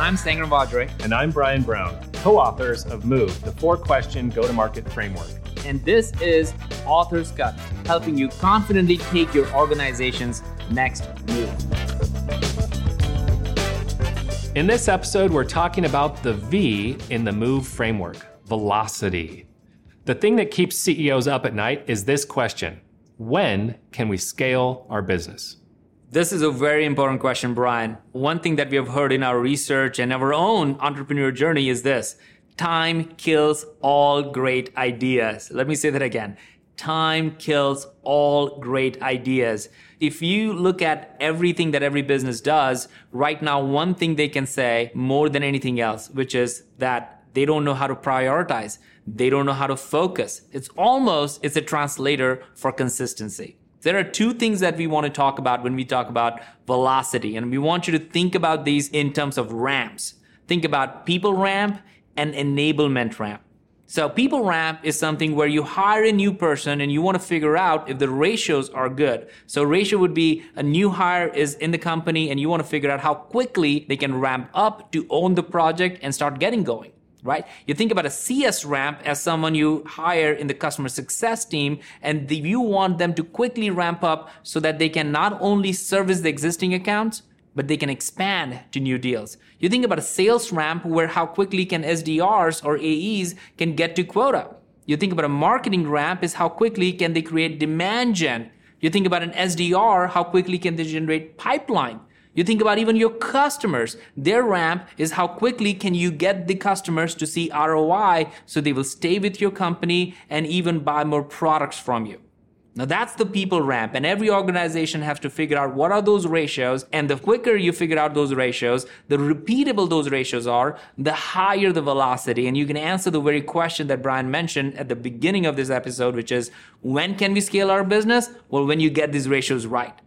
I'm Sangram Vajre. And I'm Bryan Brown, co authors of Move, the four question go to market framework. And this is Author's Cut, helping you confidently take your organization's next move. In this episode, we're talking about the V in the Move framework velocity. The thing that keeps CEOs up at night is this question When can we scale our business? This is a very important question, Bryan. One thing that we have heard in our research and our own entrepreneur journey is this time kills all great ideas. Let me say that again. Time kills all great ideas. If you look at everything that every business does, right now, one thing they can say more than anything else, which is that they don't know how to prioritize. They don't know how to focus. It's almost, it's a translator for consistency. There are two things that we want to talk about when we talk about velocity. And we want you to think about these in terms of ramps. Think about people ramp and enablement ramp. So people ramp is something where you hire a new person and you want to figure out if the ratios are good. So ratio would be a new hire is in the company and you want to figure out how quickly they can ramp up to own the project and start getting going right? You think about a CS ramp as someone you hire in the customer success team, and the, you want them to quickly ramp up so that they can not only service the existing accounts, but they can expand to new deals. You think about a sales ramp where how quickly can SDRs or AEs can get to quota. You think about a marketing ramp is how quickly can they create demand gen. You think about an SDR, how quickly can they generate pipeline. You think about even your customers. Their ramp is how quickly can you get the customers to see ROI so they will stay with your company and even buy more products from you. Now that's the people ramp and every organization has to figure out what are those ratios and the quicker you figure out those ratios, the repeatable those ratios are, the higher the velocity and you can answer the very question that Bryan mentioned at the beginning of this episode which is when can we scale our business? Well, when you get these ratios right.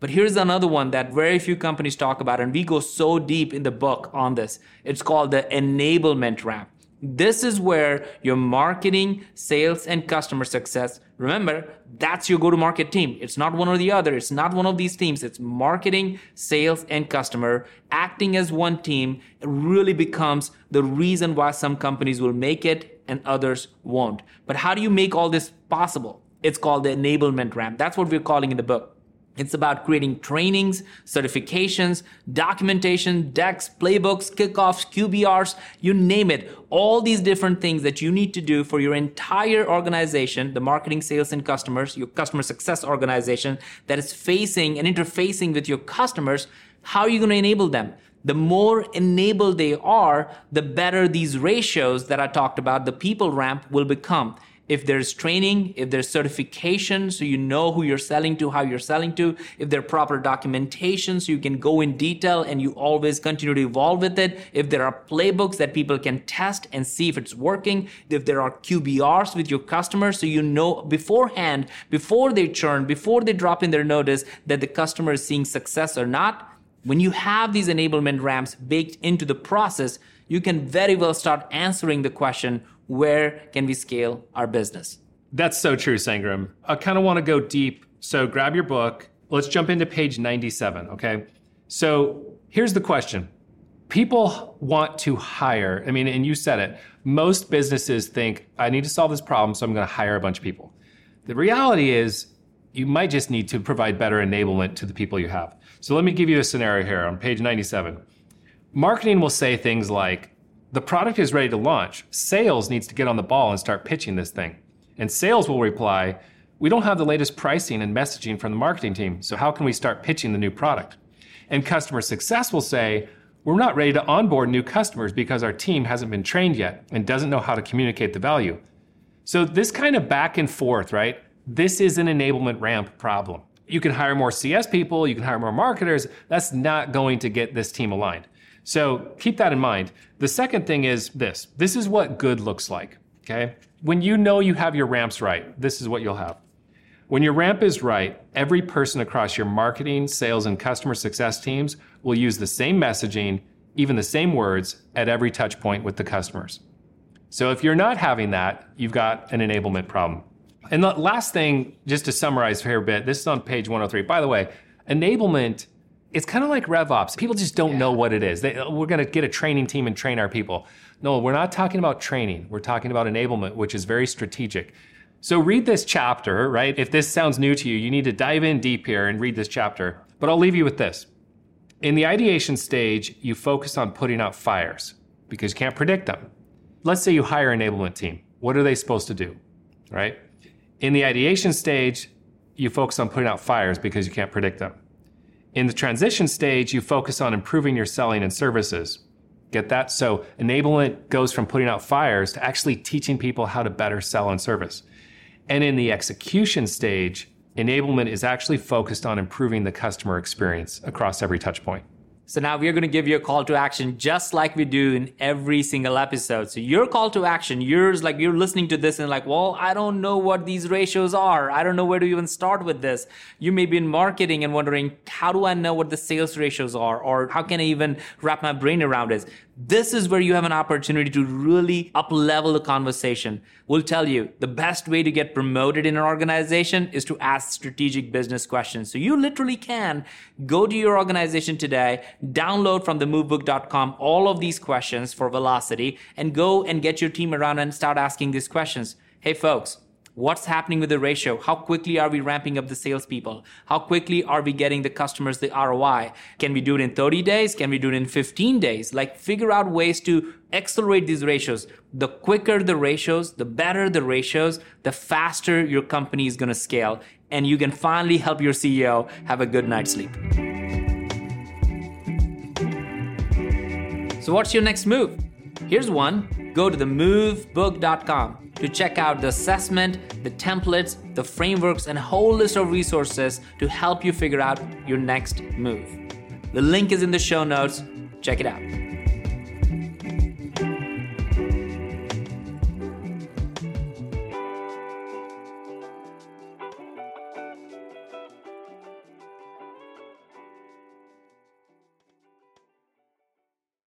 But here's another one that very few companies talk about, and we go so deep in the book on this. It's called the enablement ramp. This is where your marketing, sales, and customer success, remember, that's your go to market team. It's not one or the other. It's not one of these teams. It's marketing, sales, and customer acting as one team. Really becomes the reason why some companies will make it and others won't. But how do you make all this possible? It's called the enablement ramp. That's what we're calling in the book. It's about creating trainings, certifications, documentation, decks, playbooks, kickoffs, QBRs, you name it. All these different things that you need to do for your entire organization, the marketing, sales, and customers, your customer success organization that is facing and interfacing with your customers. How are you going to enable them? The more enabled they are, the better these ratios that I talked about, the people ramp will become if there's training, if there's certification, so you know who you're selling to, how you're selling to, if there are proper documentation, so you can go in detail and you always continue to evolve with it, if there are playbooks that people can test and see if it's working, if there are QBRs with your customers, so you know beforehand, before they churn, before they drop in their notice, that the customer is seeing success or not. When you have these enablement ramps baked into the process, you can very well start answering the question where can we scale our business? That's so true, Sangram. I kind of want to go deep. So grab your book. Let's jump into page 97, okay? So here's the question People want to hire. I mean, and you said it. Most businesses think, I need to solve this problem, so I'm going to hire a bunch of people. The reality is, you might just need to provide better enablement to the people you have. So let me give you a scenario here on page 97. Marketing will say things like, the product is ready to launch. Sales needs to get on the ball and start pitching this thing. And sales will reply, We don't have the latest pricing and messaging from the marketing team, so how can we start pitching the new product? And customer success will say, We're not ready to onboard new customers because our team hasn't been trained yet and doesn't know how to communicate the value. So, this kind of back and forth, right? This is an enablement ramp problem. You can hire more CS people, you can hire more marketers. That's not going to get this team aligned. So keep that in mind. The second thing is this this is what good looks like. Okay. When you know you have your ramps right, this is what you'll have. When your ramp is right, every person across your marketing, sales, and customer success teams will use the same messaging, even the same words, at every touch point with the customers. So if you're not having that, you've got an enablement problem. And the last thing, just to summarize here a bit, this is on page 103. By the way, enablement it's kind of like RevOps. People just don't yeah. know what it is. They, we're going to get a training team and train our people. No, we're not talking about training. We're talking about enablement, which is very strategic. So read this chapter, right? If this sounds new to you, you need to dive in deep here and read this chapter. But I'll leave you with this. In the ideation stage, you focus on putting out fires because you can't predict them. Let's say you hire an enablement team. What are they supposed to do? Right? In the ideation stage, you focus on putting out fires because you can't predict them. In the transition stage, you focus on improving your selling and services. Get that? So enablement goes from putting out fires to actually teaching people how to better sell and service. And in the execution stage, enablement is actually focused on improving the customer experience across every touch point. So now we're going to give you a call to action just like we do in every single episode. So your call to action, yours, like you're listening to this and like, well, I don't know what these ratios are. I don't know where to even start with this. You may be in marketing and wondering, how do I know what the sales ratios are? Or how can I even wrap my brain around it? This is where you have an opportunity to really up level the conversation. We'll tell you the best way to get promoted in an organization is to ask strategic business questions. So you literally can go to your organization today, download from the movebook.com all of these questions for velocity and go and get your team around and start asking these questions. Hey folks, What's happening with the ratio? How quickly are we ramping up the salespeople? How quickly are we getting the customers the ROI? Can we do it in 30 days? Can we do it in 15 days? Like figure out ways to accelerate these ratios. The quicker the ratios, the better the ratios, the faster your company is going to scale. And you can finally help your CEO have a good night's sleep. So, what's your next move? Here's one go to the movebook.com to check out the assessment, the templates, the frameworks, and a whole list of resources to help you figure out your next move. The link is in the show notes. Check it out.